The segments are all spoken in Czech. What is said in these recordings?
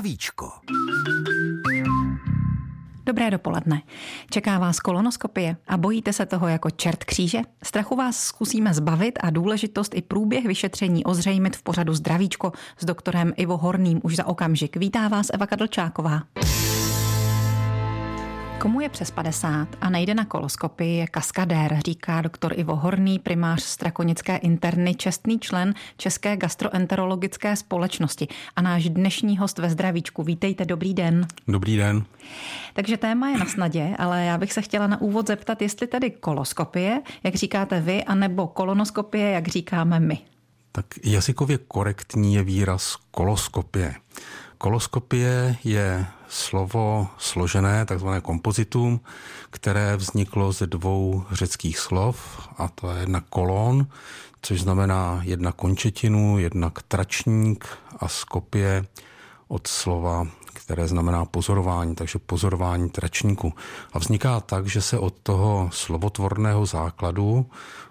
zdravíčko. Dobré dopoledne. Čeká vás kolonoskopie a bojíte se toho jako čert kříže? Strachu vás zkusíme zbavit a důležitost i průběh vyšetření ozřejmit v pořadu Zdravíčko s doktorem Ivo Horným už za okamžik. Vítá vás Eva Kadlčáková. Komu je přes 50 a nejde na koloskopii, je kaskadér, říká doktor Ivo Horný, primář Strakonické interny, čestný člen České gastroenterologické společnosti a náš dnešní host ve zdravíčku. Vítejte, dobrý den. Dobrý den. Takže téma je na snadě, ale já bych se chtěla na úvod zeptat, jestli tedy koloskopie, jak říkáte vy, anebo kolonoskopie, jak říkáme my. Tak jazykově korektní je výraz koloskopie. Koloskopie je slovo složené, takzvané kompozitum, které vzniklo ze dvou řeckých slov, a to je jedna kolon, což znamená jedna končetinu, jednak tračník a skopie od slova, které znamená pozorování, takže pozorování tračníku. A vzniká tak, že se od toho slovotvorného základu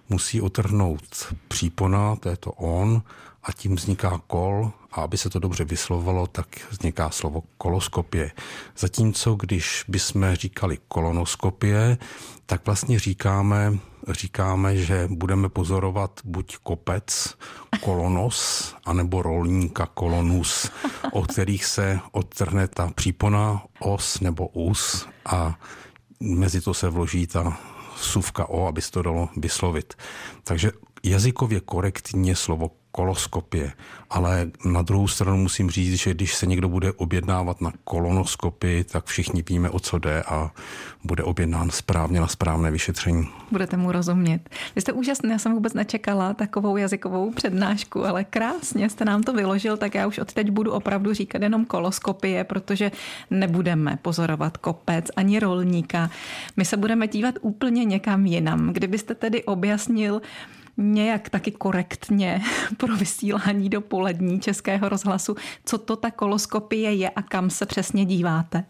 musí otrhnout přípona, to je to on, a tím vzniká kol a aby se to dobře vyslovovalo, tak vzniká slovo koloskopie. Zatímco když bychom říkali kolonoskopie, tak vlastně říkáme, říkáme, že budeme pozorovat buď kopec, kolonos, anebo rolníka, kolonus, od kterých se odtrhne ta přípona, os nebo us a mezi to se vloží ta suvka O, aby se to dalo vyslovit. Takže jazykově korektně slovo koloskopie. Ale na druhou stranu musím říct, že když se někdo bude objednávat na kolonoskopii, tak všichni víme, o co jde a bude objednán správně na správné vyšetření. Budete mu rozumět. Vy jste úžasný, já jsem vůbec nečekala takovou jazykovou přednášku, ale krásně jste nám to vyložil, tak já už od teď budu opravdu říkat jenom koloskopie, protože nebudeme pozorovat kopec ani rolníka. My se budeme dívat úplně někam jinam. Kdybyste tedy objasnil, nějak taky korektně pro vysílání do polední Českého rozhlasu, co to ta koloskopie je a kam se přesně díváte?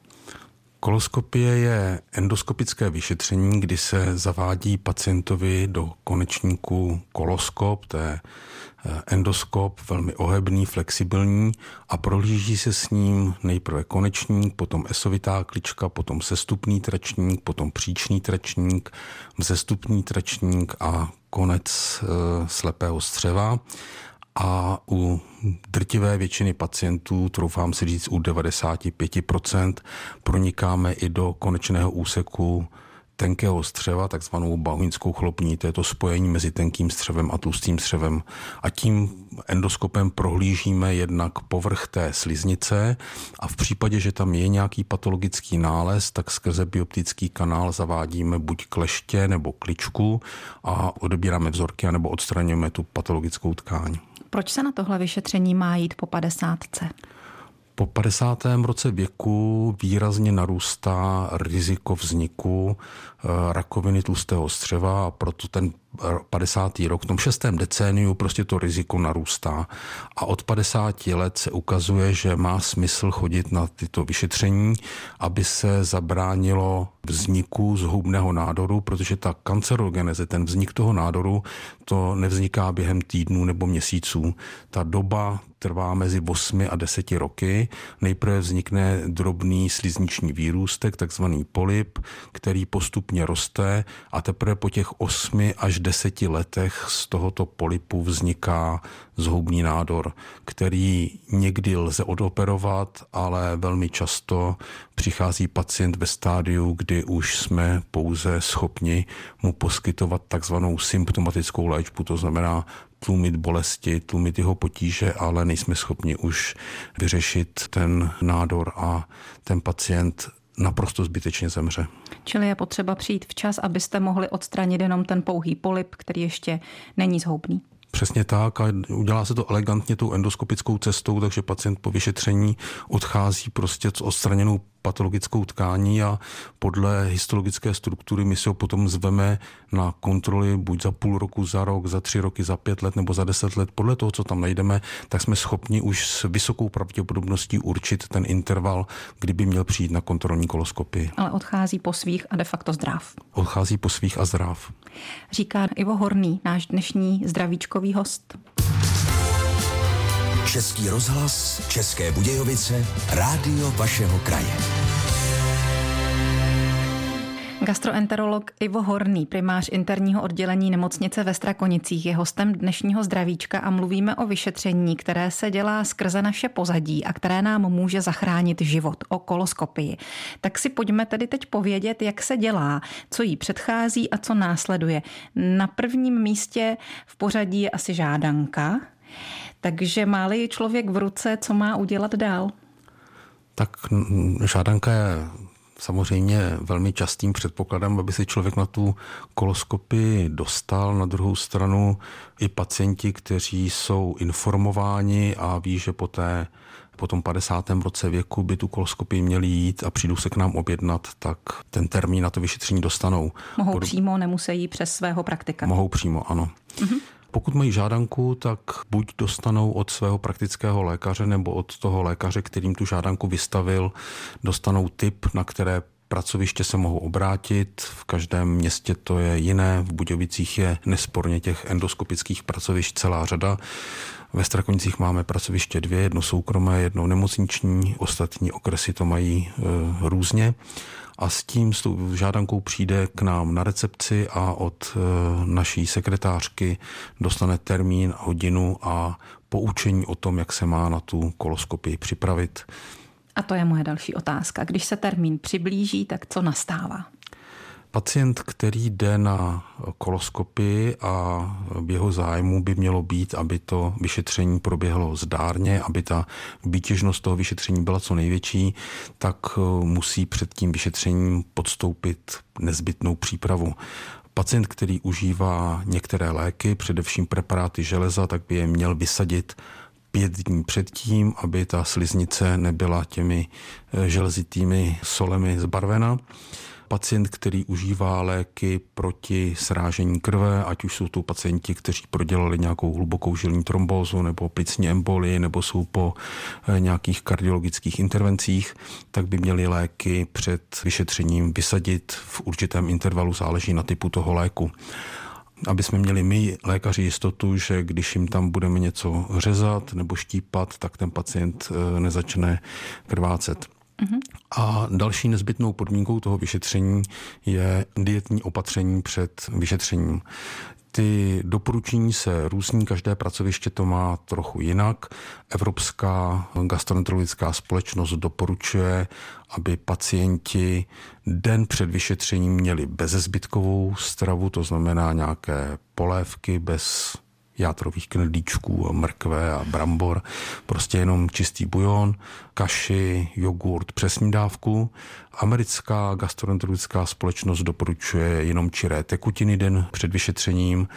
Koloskopie je endoskopické vyšetření, kdy se zavádí pacientovi do konečníku koloskop, to je endoskop, velmi ohebný, flexibilní a prohlíží se s ním nejprve konečník, potom esovitá klička, potom sestupný tračník, potom příčný tračník, vzestupný tračník a konec e, slepého střeva. A u drtivé většiny pacientů, troufám si říct u 95%, pronikáme i do konečného úseku tenkého střeva, takzvanou bahuňskou chlopní, to je to spojení mezi tenkým střevem a tlustým střevem. A tím endoskopem prohlížíme jednak povrch té sliznice a v případě, že tam je nějaký patologický nález, tak skrze bioptický kanál zavádíme buď kleště nebo kličku a odebíráme vzorky nebo odstraňujeme tu patologickou tkáň. Proč se na tohle vyšetření má jít po 50? Po 50. roce věku výrazně narůstá riziko vzniku eh, rakoviny tlustého střeva a proto ten 50. rok, v tom šestém decéniu prostě to riziko narůstá. A od 50 let se ukazuje, že má smysl chodit na tyto vyšetření, aby se zabránilo vzniku zhubného nádoru, protože ta kancerogeneze, ten vznik toho nádoru, to nevzniká během týdnů nebo měsíců. Ta doba trvá mezi 8 a 10 roky. Nejprve vznikne drobný slizniční výrůstek, takzvaný polip, který postupně roste a teprve po těch 8 až 10 letech z tohoto polipu vzniká zhoubný nádor, který někdy lze odoperovat, ale velmi často přichází pacient ve stádiu, kdy už jsme pouze schopni mu poskytovat takzvanou symptomatickou léčbu, to znamená tlumit bolesti, tlumit jeho potíže, ale nejsme schopni už vyřešit ten nádor a ten pacient naprosto zbytečně zemře. Čili je potřeba přijít včas, abyste mohli odstranit jenom ten pouhý polip, který ještě není zhoubný. Přesně tak a udělá se to elegantně tou endoskopickou cestou, takže pacient po vyšetření odchází prostě s odstraněnou patologickou tkání a podle histologické struktury my si ho potom zveme na kontroly buď za půl roku, za rok, za tři roky, za pět let nebo za deset let. Podle toho, co tam najdeme, tak jsme schopni už s vysokou pravděpodobností určit ten interval, kdyby měl přijít na kontrolní koloskopii. Ale odchází po svých a de facto zdrav. Odchází po svých a zdrav. Říká Ivo Horný, náš dnešní zdravíčkový host. Český rozhlas, České Budějovice, rádio vašeho kraje. Gastroenterolog Ivo Horný, primář interního oddělení nemocnice ve Strakonicích, je hostem dnešního zdravíčka a mluvíme o vyšetření, které se dělá skrze naše pozadí a které nám může zachránit život, o koloskopii. Tak si pojďme tedy teď povědět, jak se dělá, co jí předchází a co následuje. Na prvním místě v pořadí je asi žádanka, takže má-li člověk v ruce, co má udělat dál? Tak žádanka je samozřejmě velmi častým předpokladem, aby se člověk na tu koloskopii dostal. Na druhou stranu i pacienti, kteří jsou informováni a ví, že poté po tom 50. roce věku by tu koloskopii měli jít a přijdou se k nám objednat, tak ten termín na to vyšetření dostanou. Mohou Pod... přímo, nemusí přes svého praktika. Mohou přímo, ano. Mm-hmm. Pokud mají žádanku, tak buď dostanou od svého praktického lékaře nebo od toho lékaře, kterým tu žádanku vystavil, dostanou tip, na které pracoviště se mohou obrátit. V každém městě to je jiné. V Budějovicích je nesporně těch endoskopických pracovišť celá řada. Ve Strakonicích máme pracoviště dvě, jedno soukromé, jedno nemocniční, ostatní okresy to mají e, různě a s tím s tou žádankou přijde k nám na recepci a od e, naší sekretářky dostane termín, hodinu a poučení o tom, jak se má na tu koloskopii připravit. A to je moje další otázka. Když se termín přiblíží, tak co nastává? Pacient, který jde na koloskopii a v jeho zájmu by mělo být, aby to vyšetření proběhlo zdárně, aby ta výtěžnost toho vyšetření byla co největší, tak eh, musí před tím vyšetřením podstoupit nezbytnou přípravu. Pacient, který užívá některé léky, především preparáty železa, tak by je měl vysadit pět dní předtím, aby ta sliznice nebyla těmi eh, železitými solemi zbarvena pacient, který užívá léky proti srážení krve, ať už jsou to pacienti, kteří prodělali nějakou hlubokou žilní trombózu nebo plicní embolii nebo jsou po eh, nějakých kardiologických intervencích, tak by měli léky před vyšetřením vysadit v určitém intervalu, záleží na typu toho léku aby jsme měli my, lékaři, jistotu, že když jim tam budeme něco řezat nebo štípat, tak ten pacient eh, nezačne krvácet. A další nezbytnou podmínkou toho vyšetření je dietní opatření před vyšetřením. Ty doporučení se různí, každé pracoviště to má trochu jinak. Evropská gastroenterologická společnost doporučuje, aby pacienti den před vyšetřením měli bezezbytkovou stravu, to znamená nějaké polévky bez játrových knedlíčků, mrkve a brambor, prostě jenom čistý bujon, kaši, jogurt, přesní dávku. Americká gastroenterologická společnost doporučuje jenom čiré tekutiny den před vyšetřením.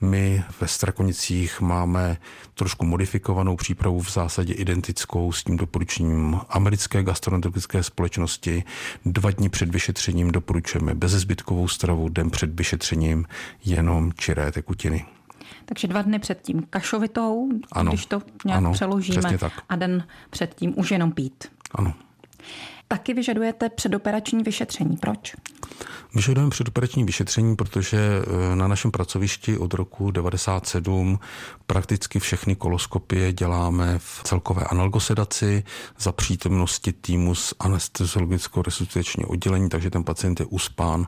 My ve Strakonicích máme trošku modifikovanou přípravu v zásadě identickou s tím doporučením americké gastroenterologické společnosti. Dva dny před vyšetřením doporučujeme bezezbytkovou stravu, den před vyšetřením jenom čiré tekutiny. Takže dva dny předtím kašovitou, ano, když to nějak ano, přeložíme, a den předtím už jenom pít. Ano. Taky vyžadujete předoperační vyšetření. Proč? Vyžadujeme předoperační vyšetření, protože eh, na našem pracovišti od roku 97 prakticky všechny koloskopie děláme v celkové analgosedaci za přítomnosti týmu z anesteziologicko resuscitačního oddělení, takže ten pacient je uspán,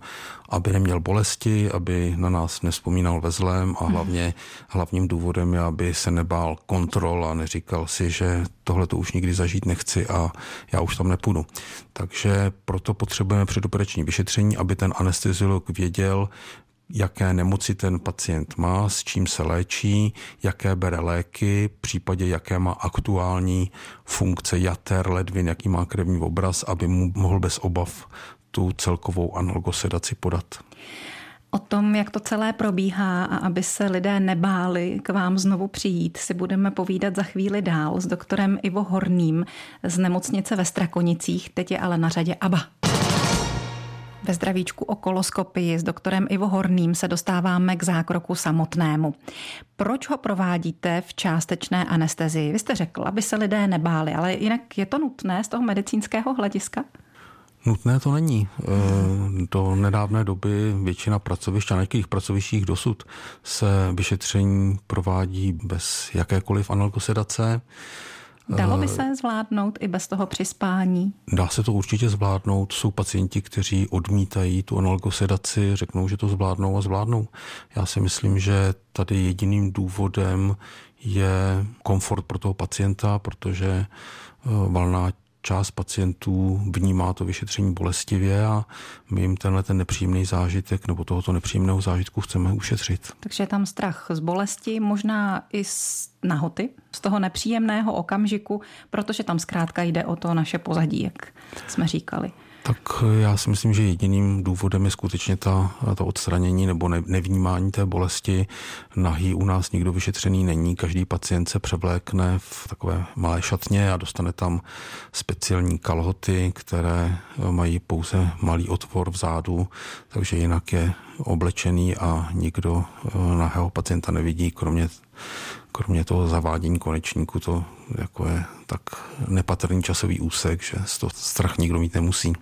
aby neměl bolesti, aby na nás nespomínal ve zlém a hlavně hlavním důvodem je, aby se nebál kontrol a neříkal si, že tohle to už nikdy zažít nechci a já už tam nepůjdu. Takže proto potřebujeme předoperační vyšetření, aby ten anesteziolog věděl, jaké nemoci ten pacient má, s čím se léčí, jaké bere léky, případě jaké má aktuální funkce jater, ledvin, jaký má krevní obraz, aby mu mohl bez obav tu celkovou analgosedaci podat. O tom, jak to celé probíhá a aby se lidé nebáli k vám znovu přijít, si budeme povídat za chvíli dál s doktorem Ivo Horným z nemocnice ve Strakonicích. Teď je ale na řadě ABA. Ve zdravíčku o koloskopii s doktorem Ivo Horným se dostáváme k zákroku samotnému. Proč ho provádíte v částečné anestezii? Vy jste řekl, aby se lidé nebáli, ale jinak je to nutné z toho medicínského hlediska? Nutné to není. Eh, do nedávné doby většina pracovišť a na některých pracovištích dosud se vyšetření provádí bez jakékoliv analgosedace. Dalo by eh, se zvládnout i bez toho přispání? Dá se to určitě zvládnout. Jsou pacienti, kteří odmítají tu analgosedaci, řeknou, že to zvládnou a zvládnou. Já si myslím, že tady jediným důvodem je komfort pro toho pacienta, protože eh, valná část pacientů vnímá to vyšetření bolestivě a my jim tenhle ten nepříjemný zážitek nebo tohoto nepříjemného zážitku chceme ušetřit. Takže je tam strach z bolesti, možná i z nahoty, z toho nepříjemného okamžiku, protože tam zkrátka jde o to naše pozadí, jak jsme říkali. Tak já si myslím, že jediným důvodem je skutečně ta, to odstranění nebo ne, nevnímání té bolesti. Nahý u nás nikdo vyšetřený není. Každý pacient se převlékne v takové malé šatně a dostane tam speciální kalhoty, které mají pouze malý otvor vzadu, takže jinak je oblečený a nikdo eh, nahého pacienta nevidí, kromě kromě toho zavádění konečníku, to jako je tak nepatrný časový úsek, že z toho strach nikdo mít nemusí.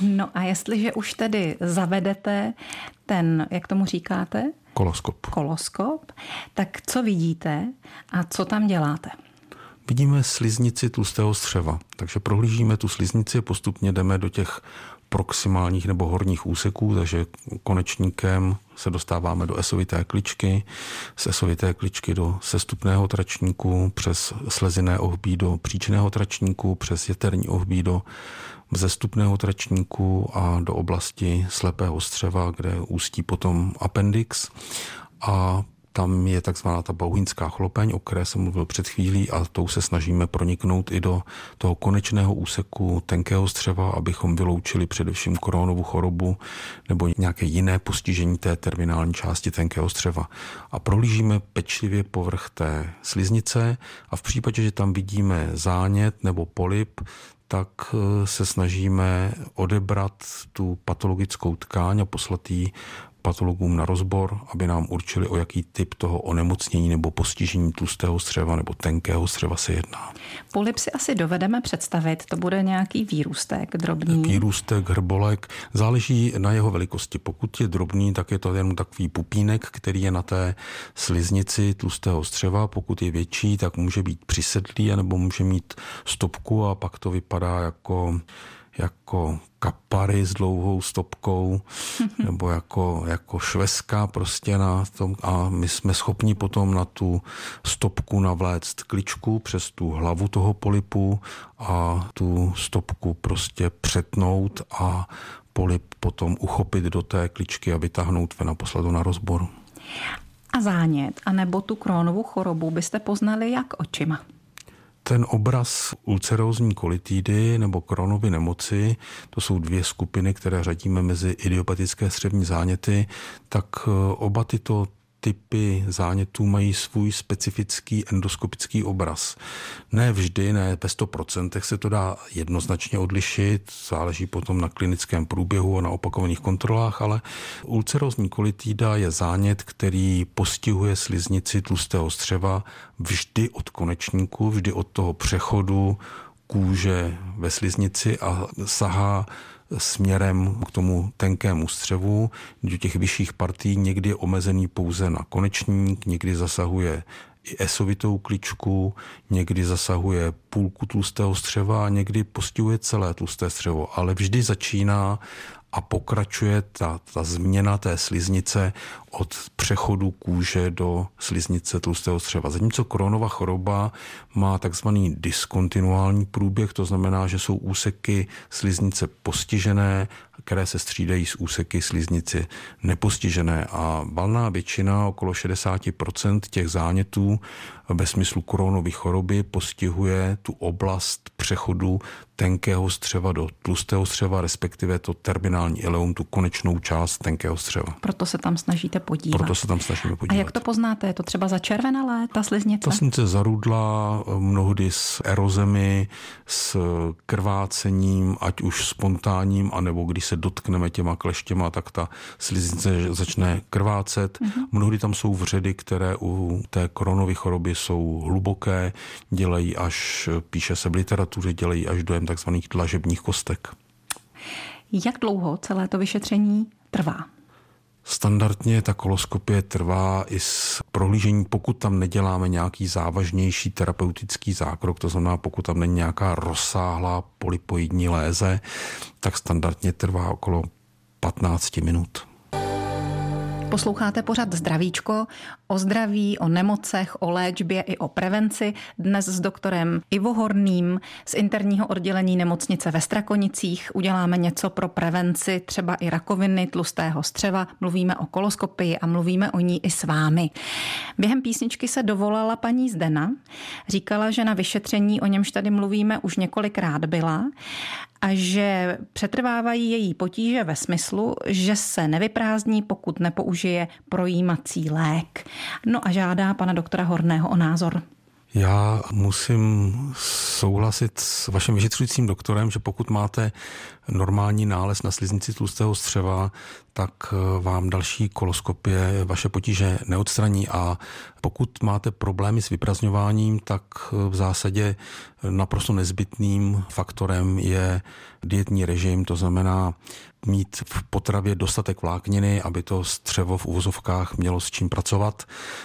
No a jestliže už tedy zavedete ten, jak tomu říkáte? Koloskop. Koloskop, tak co vidíte a co tam děláte? Vidíme sliznici tlustého střeva, takže prohlížíme tu sliznici, postupně jdeme do těch proximálních nebo horních úseků, takže konečníkem se dostáváme do esovité kličky, z esovité kličky do sestupného tračníku, přes sleziné ohbí do příčného tračníku, přes jeterní ohbí do vzestupného tračníku a do oblasti slepého střeva, kde ústí potom appendix a tam je takzvaná ta bauhinská chlopeň, o které jsem mluvil před chvílí a tou se snažíme proniknout i do toho konečného úseku tenkého střeva, abychom vyloučili především koronovou chorobu nebo nějaké jiné postižení té terminální části tenkého střeva. A prohlížíme pečlivě povrch té sliznice a v případě, že tam vidíme zánět nebo polip, tak eh, se snažíme odebrat tu patologickou tkáň a poslat ji patologům na rozbor, aby nám určili, o jaký typ toho onemocnění nebo postižení tlustého střeva nebo tenkého střeva se jedná. Polip si asi dovedeme představit, to bude nějaký výrůstek drobný. Výrůstek, hrbolek, záleží na jeho velikosti. Pokud je drobný, tak je to jen takový pupínek, který je na té sliznici tlustého střeva. Pokud je větší, tak může být přisedlý nebo může mít stopku a pak to vypadá jako jako kapary s dlouhou stopkou nebo jako, jako šveska prostě na tom a my jsme schopni potom na tu stopku navléct kličku přes tu hlavu toho polipu a tu stopku prostě přetnout a polip potom uchopit do té kličky a vytáhnout ven a poslat na rozbor. A zánět, anebo tu krónovou chorobu byste poznali jak očima? Ten obraz ulcerózní kolitidy nebo kronovy nemoci, to jsou dvě skupiny, které řadíme mezi idiopatické střevní záněty, tak eh, oba tyto typy zánětů mají svůj specifický endoskopický obraz. Ne vždy, ne ve 100% se to dá jednoznačně odlišit, záleží potom na klinickém průběhu a na opakovaných kontrolách, ale ulcerozní kolitída je zánět, který postihuje sliznici tlustého střeva vždy od konečníku, vždy od toho přechodu kůže ve sliznici a sahá směrem k tomu tenkému střevu. Do těch vyšších partí někdy je omezený pouze na konečník, někdy zasahuje i esovitou kličku, někdy zasahuje půlku tlustého střeva a někdy postihuje celé tlusté střevo, ale vždy začíná a pokračuje ta, ta změna té sliznice od přechodu kůže do sliznice tlustého střeva. Zatímco koronová choroba má takzvaný diskontinuální průběh, to znamená, že jsou úseky sliznice postižené, které se střídají s úseky sliznice nepostižené a valná většina, okolo 60% těch zánětů ve smyslu koronové choroby postihuje tu oblast přechodu tenkého střeva do tlustého střeva, respektive to terminální ileum, tu konečnou část tenkého střeva. Proto se tam snažíte podívat. Proto se tam snažíme podívat. A jak to poznáte? Je to třeba začervenalé, ta sliznice? Ta sliznice zarudla mnohdy s erozemi, s krvácením, ať už spontánním, anebo když se dotkneme těma kleštěma, tak ta sliznice začne krvácet. Mm-hmm. Mnohdy tam jsou vředy, které u té koronové choroby jsou hluboké, dělají až, píše se v literatuře, dělají až dojem takzvaných dlažebních kostek. Jak dlouho celé to vyšetření trvá? Standardně ta koloskopie trvá i s prohlížením, pokud tam neděláme nějaký závažnější terapeutický zákrok, to znamená, pokud tam není nějaká rozsáhlá polypoidní léze, tak standardně trvá okolo 15 minut. Posloucháte pořad Zdravíčko o zdraví, o nemocech, o léčbě i o prevenci. Dnes s doktorem Ivo Horným z interního oddělení nemocnice ve Strakonicích. Uděláme něco pro prevenci třeba i rakoviny tlustého střeva. Mluvíme o koloskopii a mluvíme o ní i s vámi. Během písničky se dovolala paní Zdena. Říkala, že na vyšetření, o němž tady mluvíme, už několikrát byla a že přetrvávají její potíže ve smyslu, že se nevyprázdní, pokud nepoužije projímací lék. No a žádá pana doktora Horného o názor. Já musím souhlasit s vaším vyšetřujícím doktorem, že pokud máte normální nález na sliznici tlustého střeva, tak eh, vám další koloskopie vaše potíže neodstraní. A pokud máte problémy s vyprazňováním, tak eh, v zásadě naprosto nezbytným faktorem je dietní režim, to znamená mít v potravě dostatek vlákniny, aby to střevo v uvozovkách mělo s čím pracovat.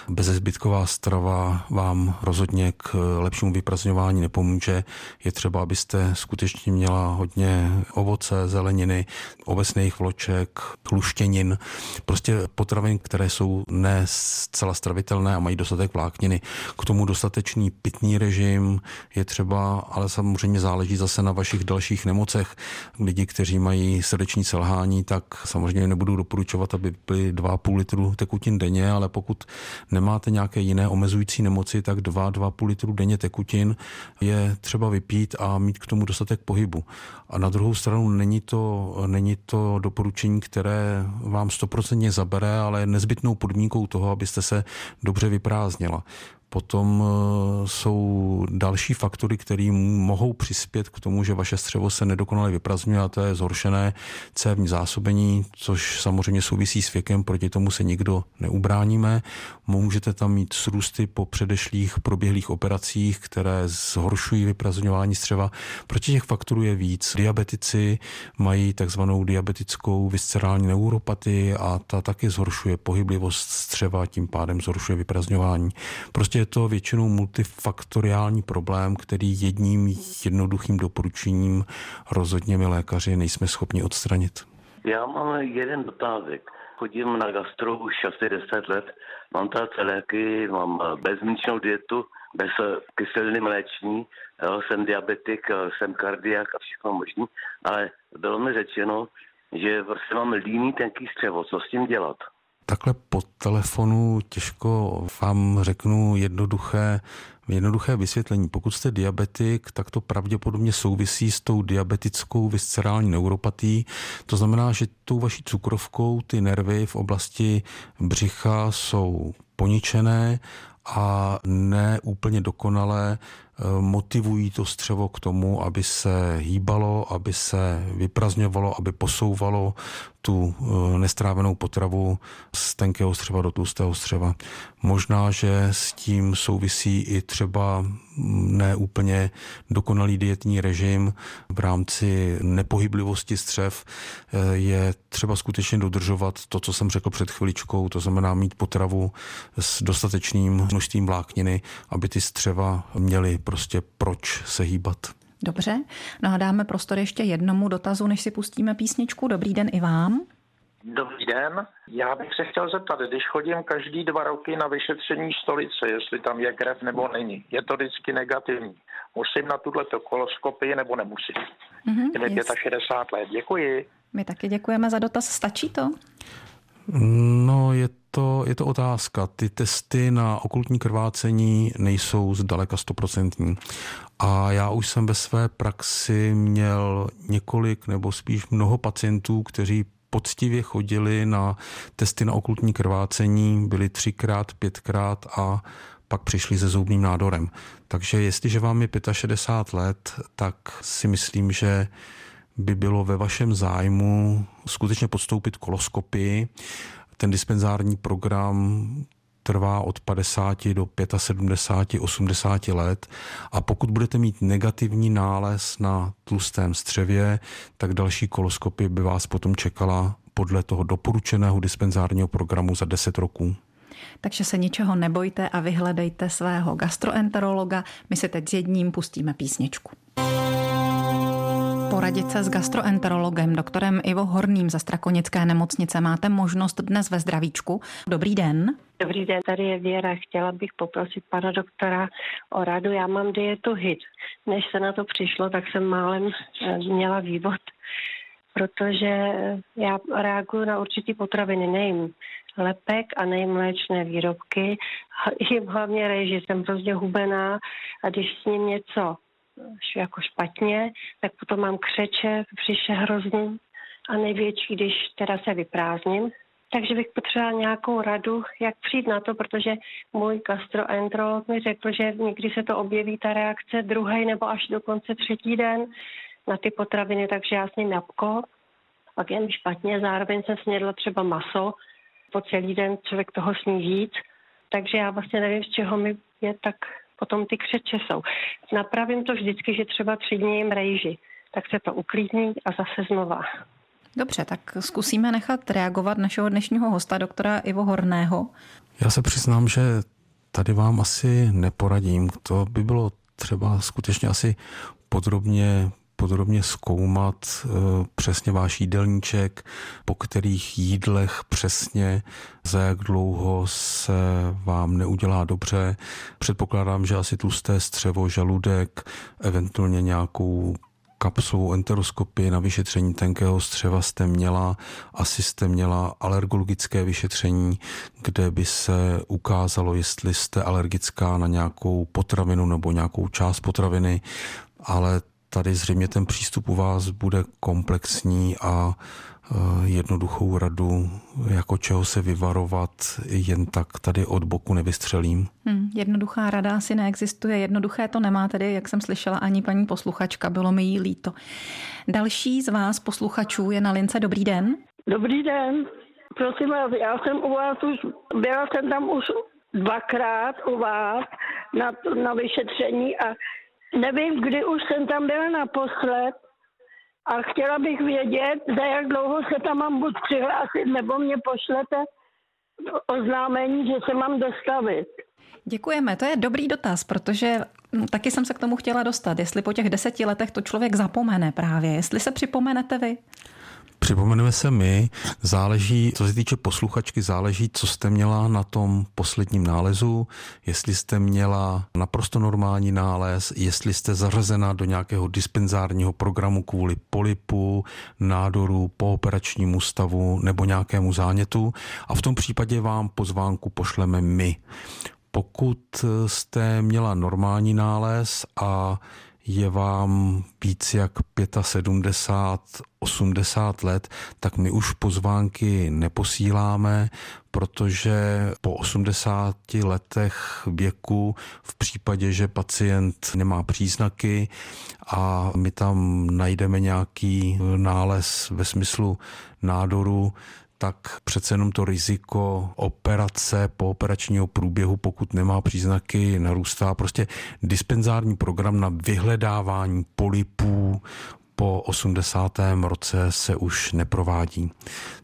Bezezbytková strava vám rozhodně k lepšímu vyprazňování nepomůže. Je třeba, abyste skutečně měla hodně ovoce, zeleniny, ovesných vloček, hluštěnin, prostě potravin, které jsou ne zcela stravitelné a mají dostatek vlákniny. K tomu dostatečný pitný režim je třeba, ale samozřejmě záleží zase na vašich dalších nemocech. Lidi, kteří mají srdeční selhání, tak samozřejmě nebudu doporučovat, aby byly 2,5 litru tekutin denně, ale pokud nemáte nějaké jiné omezující nemoci, tak 2, 2,5 litru denně tekutin je třeba vypít a mít k tomu dostatek pohybu. A na druhou stranu není to, není to doporučení, které vám stoprocentně zabere, ale je nezbytnou podmínkou toho, abyste se dobře vyprázdnila. Potom eh, jsou další faktory, které mohou přispět k tomu, že vaše střevo se nedokonale vyprazňuje a to je zhoršené cévní zásobení, což samozřejmě souvisí s věkem, proti tomu se nikdo neubráníme. Můžete tam mít srůsty po předešlých proběhlých operacích, které zhoršují vyprazňování střeva. Proti těch faktorů je víc. Diabetici mají takzvanou diabetickou viscerální neuropatii a ta taky zhoršuje pohyblivost střeva, tím pádem zhoršuje vyprazňování. Prostě je to většinou multifaktoriální problém, který jedním jednoduchým doporučením rozhodně my lékaři nejsme schopni odstranit. Já mám jeden dotázek. Chodím na gastro už asi 10 let, mám tady celéky, mám bezmíčnou dietu, bez kyseliny mléční, jsem diabetik, jsem kardiak a všechno možný, ale bylo mi řečeno, že prostě mám líný tenký střevo, co s tím dělat? Takhle po telefonu těžko vám řeknu jednoduché, jednoduché vysvětlení. Pokud jste diabetik, tak to pravděpodobně souvisí s tou diabetickou viscerální neuropatí. To znamená, že tou vaší cukrovkou ty nervy v oblasti břicha jsou poničené a ne úplně dokonalé eh, motivují to střevo k tomu, aby se hýbalo, aby se vyprazňovalo, aby posouvalo tu eh, nestrávenou potravu z tenkého střeva do tlustého střeva. Možná, že s tím souvisí i třeba neúplně dokonalý dietní režim v rámci nepohyblivosti střev. Eh, je třeba skutečně dodržovat to, co jsem řekl před chviličkou, to znamená mít potravu s dostatečným množstvím vlákniny, aby ty střeva měly prostě proč se hýbat. Dobře, no a dáme prostor ještě jednomu dotazu, než si pustíme písničku. Dobrý den i vám. Dobrý den. Já bych se chtěl zeptat, když chodím každý dva roky na vyšetření stolice, jestli tam je krev nebo není, je to vždycky negativní. Musím na tuhle koloskopii nebo nemusím? Mm-hmm, je mi 65 let. Děkuji. My taky děkujeme za dotaz. Stačí to? No, je to, je to otázka. Ty testy na okultní krvácení nejsou zdaleka stoprocentní. A já už jsem ve své praxi měl několik nebo spíš mnoho pacientů, kteří poctivě chodili na testy na okultní krvácení, byli třikrát, pětkrát a pak přišli se zoubným nádorem. Takže jestliže vám je 65 let, tak si myslím, že by bylo ve vašem zájmu skutečně podstoupit koloskopii. Ten dispenzární program trvá od 50 do 75, 80 let a pokud budete mít negativní nález na tlustém střevě, tak další koloskopy by vás potom čekala podle toho doporučeného dispenzárního programu za 10 roků. Takže se ničeho nebojte a vyhledejte svého gastroenterologa. My se teď s jedním pustíme písničku. Poradit se s gastroenterologem, doktorem Ivo Horným ze Strakonické nemocnice máte možnost dnes ve zdravíčku. Dobrý den. Dobrý den, tady je Věra. Chtěla bych poprosit pana doktora o radu. Já mám dietu HIT. Než se na to přišlo, tak jsem málem eh, měla vývod, protože já reaguju na určitý potraviny. Nejím lepek a nejím mléčné výrobky. Jím hlavně rejži, jsem prostě hubená a když s ním něco jako špatně, tak potom mám křeče v břiše hrozný a největší, když teda se vyprázdním. Takže bych potřebovala nějakou radu, jak přijít na to, protože můj gastroenterolog mi řekl, že někdy se to objeví ta reakce druhý nebo až dokonce třetí den na ty potraviny, takže já s ním jabko, pak jen špatně, zároveň jsem snědla třeba maso, po celý den člověk toho sní víc, takže já vlastně nevím, z čeho mi je tak potom ty křeče jsou. Napravím to vždycky, že třeba tři dny jim rejži, tak se to uklidní a zase znova. Dobře, tak zkusíme nechat reagovat našeho dnešního hosta, doktora Ivo Horného. Já se přiznám, že tady vám asi neporadím. To by bylo třeba skutečně asi podrobně podrobně zkoumat eh, přesně váš jídelníček, po kterých jídlech přesně za jak dlouho se vám neudělá dobře. Předpokládám, že asi tlusté střevo, žaludek, eventuálně nějakou kapsovou enteroskopii na vyšetření tenkého střeva jste měla, asi jste měla alergologické vyšetření, kde by se ukázalo, jestli jste alergická na nějakou potravinu nebo nějakou část potraviny, ale tady zřejmě ten přístup u vás bude komplexní a e, jednoduchou radu, jako čeho se vyvarovat, jen tak tady od boku nevystřelím. Hmm, jednoduchá rada asi neexistuje. Jednoduché to nemá tedy, jak jsem slyšela, ani paní posluchačka. Bylo mi jí líto. Další z vás posluchačů je na lince. Dobrý den. Dobrý den. Prosím vás, já jsem u vás už, byla jsem tam už dvakrát u vás na, na vyšetření a Nevím, kdy už jsem tam byla naposled a chtěla bych vědět, za jak dlouho se tam mám buď přihlásit, nebo mě pošlete oznámení, že se mám dostavit. Děkujeme, to je dobrý dotaz, protože taky jsem se k tomu chtěla dostat. Jestli po těch deseti letech to člověk zapomene právě, jestli se připomenete vy? Připomeneme se my, záleží, co se týče posluchačky, záleží, co jste měla na tom posledním nálezu, jestli jste měla naprosto normální nález, jestli jste zařazena do nějakého dispenzárního programu kvůli polipu, nádoru, pooperačnímu stavu nebo nějakému zánětu a v tom případě vám pozvánku pošleme my. Pokud jste měla normální nález a je vám víc jak 75, 80 let, tak my už pozvánky neposíláme, protože po 80 letech věku v případě, že pacient nemá příznaky a my tam najdeme nějaký nález ve smyslu nádoru, tak přece jenom to riziko operace po operačního průběhu, pokud nemá příznaky, narůstá. Prostě dispenzární program na vyhledávání polipů, po 80. roce se už neprovádí.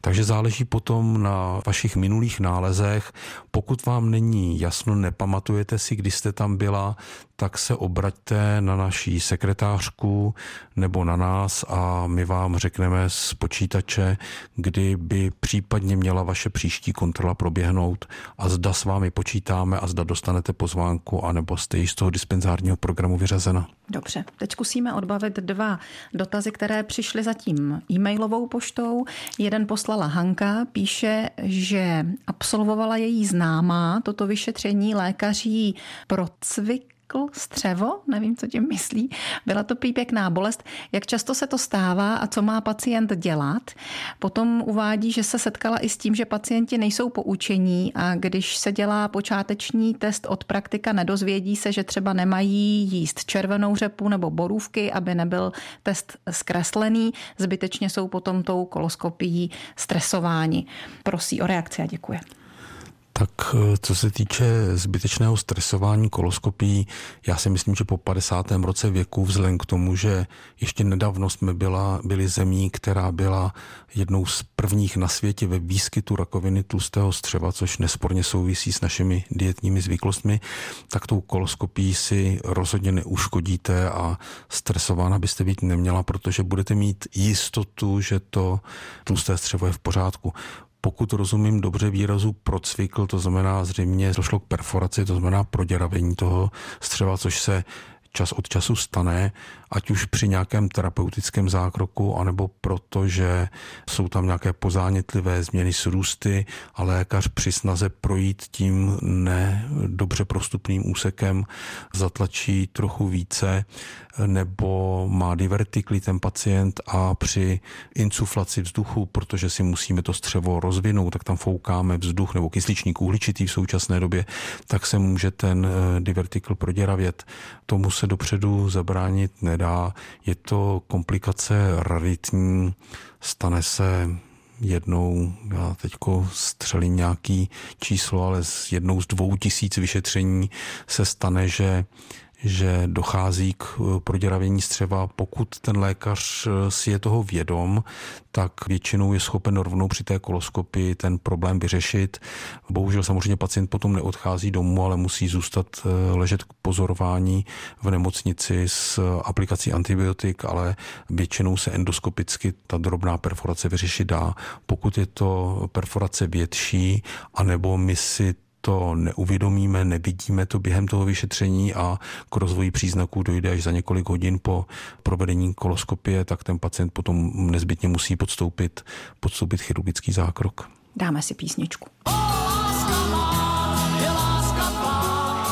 Takže záleží potom na vašich minulých nálezech. Pokud vám není jasno, nepamatujete si, kdy jste tam byla, tak se obraťte na naší sekretářku nebo na nás a my vám řekneme z počítače, kdy by případně měla vaše příští kontrola proběhnout a zda s vámi počítáme a zda dostanete pozvánku anebo jste již z toho dispenzárního programu vyřazena. Dobře, teď zkusíme odbavit dva dotazy, které přišly zatím e-mailovou poštou. Jeden poslala Hanka, píše, že absolvovala její známá toto vyšetření lékaří procvik střevo, nevím, co tím myslí. Byla to prý pěkná bolest. Jak často se to stává a co má pacient dělat? Potom uvádí, že se setkala i s tím, že pacienti nejsou poučení a když se dělá počáteční test od praktika, nedozvědí se, že třeba nemají jíst červenou řepu nebo borůvky, aby nebyl test zkreslený. Zbytečně jsou potom tou koloskopií stresováni. Prosí o reakci a děkuje. Tak eh, co se týče zbytečného stresování koloskopí, já si myslím, že po 50. roce věku, vzhledem k tomu, že ještě nedávno jsme byla, byli zemí, která byla jednou z prvních na světě ve výskytu rakoviny tlustého střeva, což nesporně souvisí s našimi dietními zvyklostmi, tak tou koloskopí si rozhodně neuškodíte a stresována byste být neměla, protože budete mít jistotu, že to tlusté střevo je v pořádku pokud rozumím dobře výrazu procvikl, to znamená zřejmě došlo k perforaci, to znamená proděravení toho střeva, což se čas od času stane, ať už při nějakém terapeutickém zákroku, anebo proto, že jsou tam nějaké pozánětlivé změny s růsty a lékař při snaze projít tím nedobře prostupným úsekem zatlačí trochu více, nebo má divertikly ten pacient a při insuflaci vzduchu, protože si musíme to střevo rozvinout, tak tam foukáme vzduch nebo kysličník uhličitý v současné době, tak se může ten divertikl proděravět. Tomu se dopředu zabránit nedá. Je to komplikace raritní, stane se jednou, já teďko střelím nějaký číslo, ale z jednou z dvou tisíc vyšetření se stane, že že dochází k eh, proděravění střeva. Pokud ten lékař eh, si je toho vědom, tak většinou je schopen rovnou při té koloskopii ten problém vyřešit. Bohužel samozřejmě pacient potom neodchází domů, ale musí zůstat eh, ležet k pozorování v nemocnici s aplikací antibiotik, ale většinou se endoskopicky ta drobná perforace vyřešit dá. Pokud je to perforace větší, anebo my si to neuvědomíme, nevidíme to během toho vyšetření a k rozvoji příznaků dojde až za několik hodin po provedení koloskopie, tak ten pacient potom nezbytně musí podstoupit, podstoupit chirurgický zákrok. Dáme si písničku.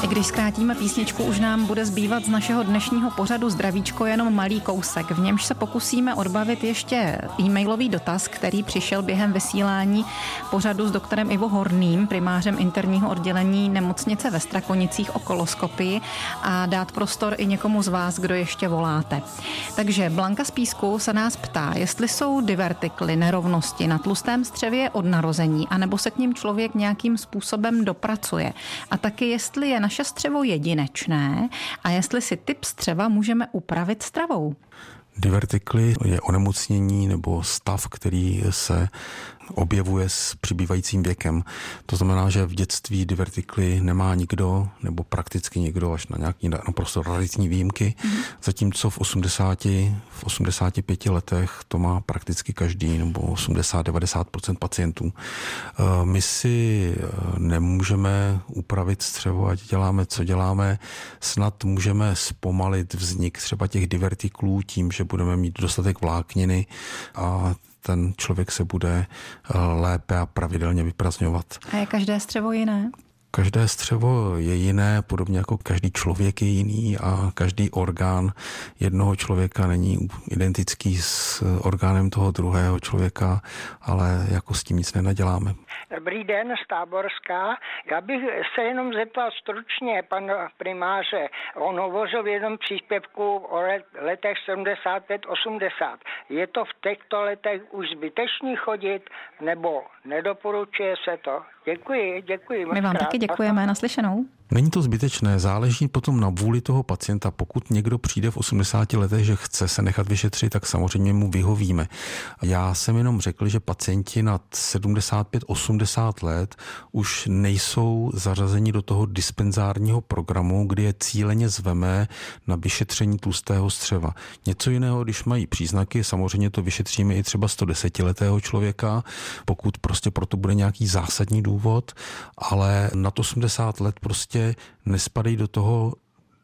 Když zkrátíme písničku, už nám bude zbývat z našeho dnešního pořadu zdravíčko jenom malý kousek. V němž se pokusíme odbavit ještě e-mailový dotaz, který přišel během vysílání pořadu s doktorem Ivo Horným, primářem interního oddělení nemocnice ve Strakonicích o koloskopii a dát prostor i někomu z vás, kdo ještě voláte. Takže Blanka z Písku se nás ptá, jestli jsou divertikly, nerovnosti na tlustém střevě od narození, anebo se k ním člověk nějakým způsobem dopracuje. A taky jestli je naše naše střevo jedinečné a jestli si typ střeva můžeme upravit stravou. Divertikly je onemocnění nebo stav, který se objevuje s přibývajícím věkem. To znamená, že v dětství divertikly nemá nikdo, nebo prakticky nikdo, až na nějaký naprosto raritní výjimky, mm-hmm. zatímco v 80, v 85 letech to má prakticky každý, nebo 80-90% pacientů. Eh, my si eh, nemůžeme upravit střevo, ať děláme, co děláme. Snad můžeme zpomalit vznik třeba těch divertiklů tím, že budeme mít dostatek vlákniny a ten člověk se bude eh, lépe a pravidelně vyprazňovat. A je každé střevo jiné? Každé střevo je jiné, podobně jako každý člověk je jiný a každý orgán jednoho člověka není identický s orgánem toho druhého člověka, ale jako s tím nic nenaděláme. Dobrý den, z Táborská. Já bych se jenom zeptal stručně pan primáře. On hovořil v jednom příspěvku o letech 75-80. Je to v těchto letech už zbytečný chodit, nebo nedoporučuje se to? Děkuji, děkuji. My vám taky děkujeme. Naslyšenou. Není to zbytečné, záleží potom na vůli toho pacienta. Pokud někdo přijde v 80 letech, že chce se nechat vyšetřit, tak samozřejmě mu vyhovíme. Já jsem jenom řekl, že pacienti nad 75-80 let už nejsou zařazeni do toho dispenzárního programu, kdy je cíleně zveme na vyšetření tlustého střeva. Něco jiného, když mají příznaky, samozřejmě to vyšetříme i třeba 110-letého člověka, pokud prostě proto bude nějaký zásadní důvod, ale nad 80 let prostě prostě nespadají do toho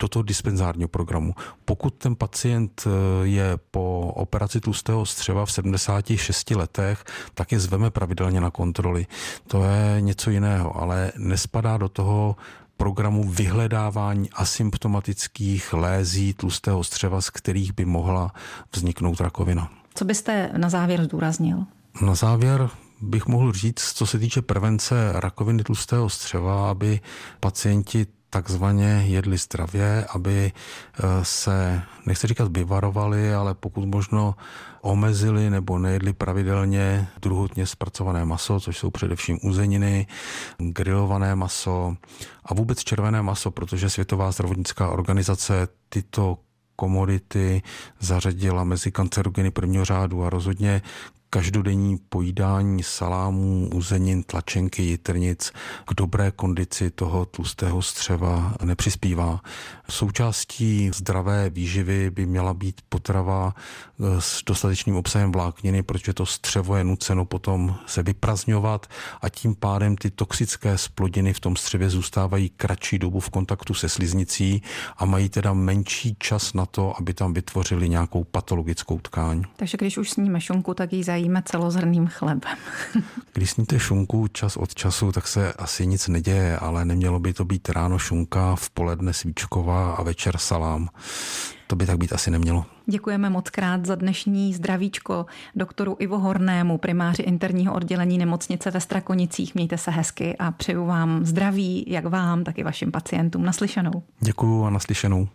do toho dispenzárního programu. Pokud ten pacient eh, je po operaci tlustého střeva v 76 letech, tak je zveme pravidelně na kontroly. To je něco jiného, ale nespadá do toho programu vyhledávání asymptomatických lézí tlustého střeva, z kterých by mohla vzniknout rakovina. Co byste na závěr zdůraznil? Na závěr bych mohl říct, co se týče prevence rakoviny tlustého střeva, aby pacienti takzvaně jedli zdravě, aby eh, se, nechci říkat vyvarovali, ale pokud možno omezili nebo nejedli pravidelně druhotně zpracované maso, což jsou především uzeniny, grilované maso a vůbec červené maso, protože Světová zdravotnická organizace tyto komodity zařadila mezi kancerogeny prvního řádu a rozhodně každodenní pojídání salámů, uzenin, tlačenky, jitrnic k dobré kondici toho tlustého střeva nepřispívá. Součástí zdravé výživy by měla být potrava e, s dostatečným obsahem vlákniny, protože to střevo je nuceno potom se vyprazňovat a tím pádem ty toxické splodiny v tom střevě zůstávají kratší dobu v kontaktu se sliznicí a mají teda menší čas na to, aby tam vytvořili nějakou patologickou tkáň. Takže když už sníme šunku, tak ji zajíme celozrným chlebem. když sníte šunku čas od času, tak se asi nic neděje, ale nemělo by to být ráno šunka, v poledne svíčková a večer salám. To by tak být asi nemělo. Děkujeme moc krát za dnešní zdravíčko doktoru Ivo Hornému, primáři interního oddělení nemocnice ve Strakonicích. Mějte se hezky a přeju vám zdraví, jak vám, tak i vašim pacientům. Naslyšenou. Děkuju a naslyšenou.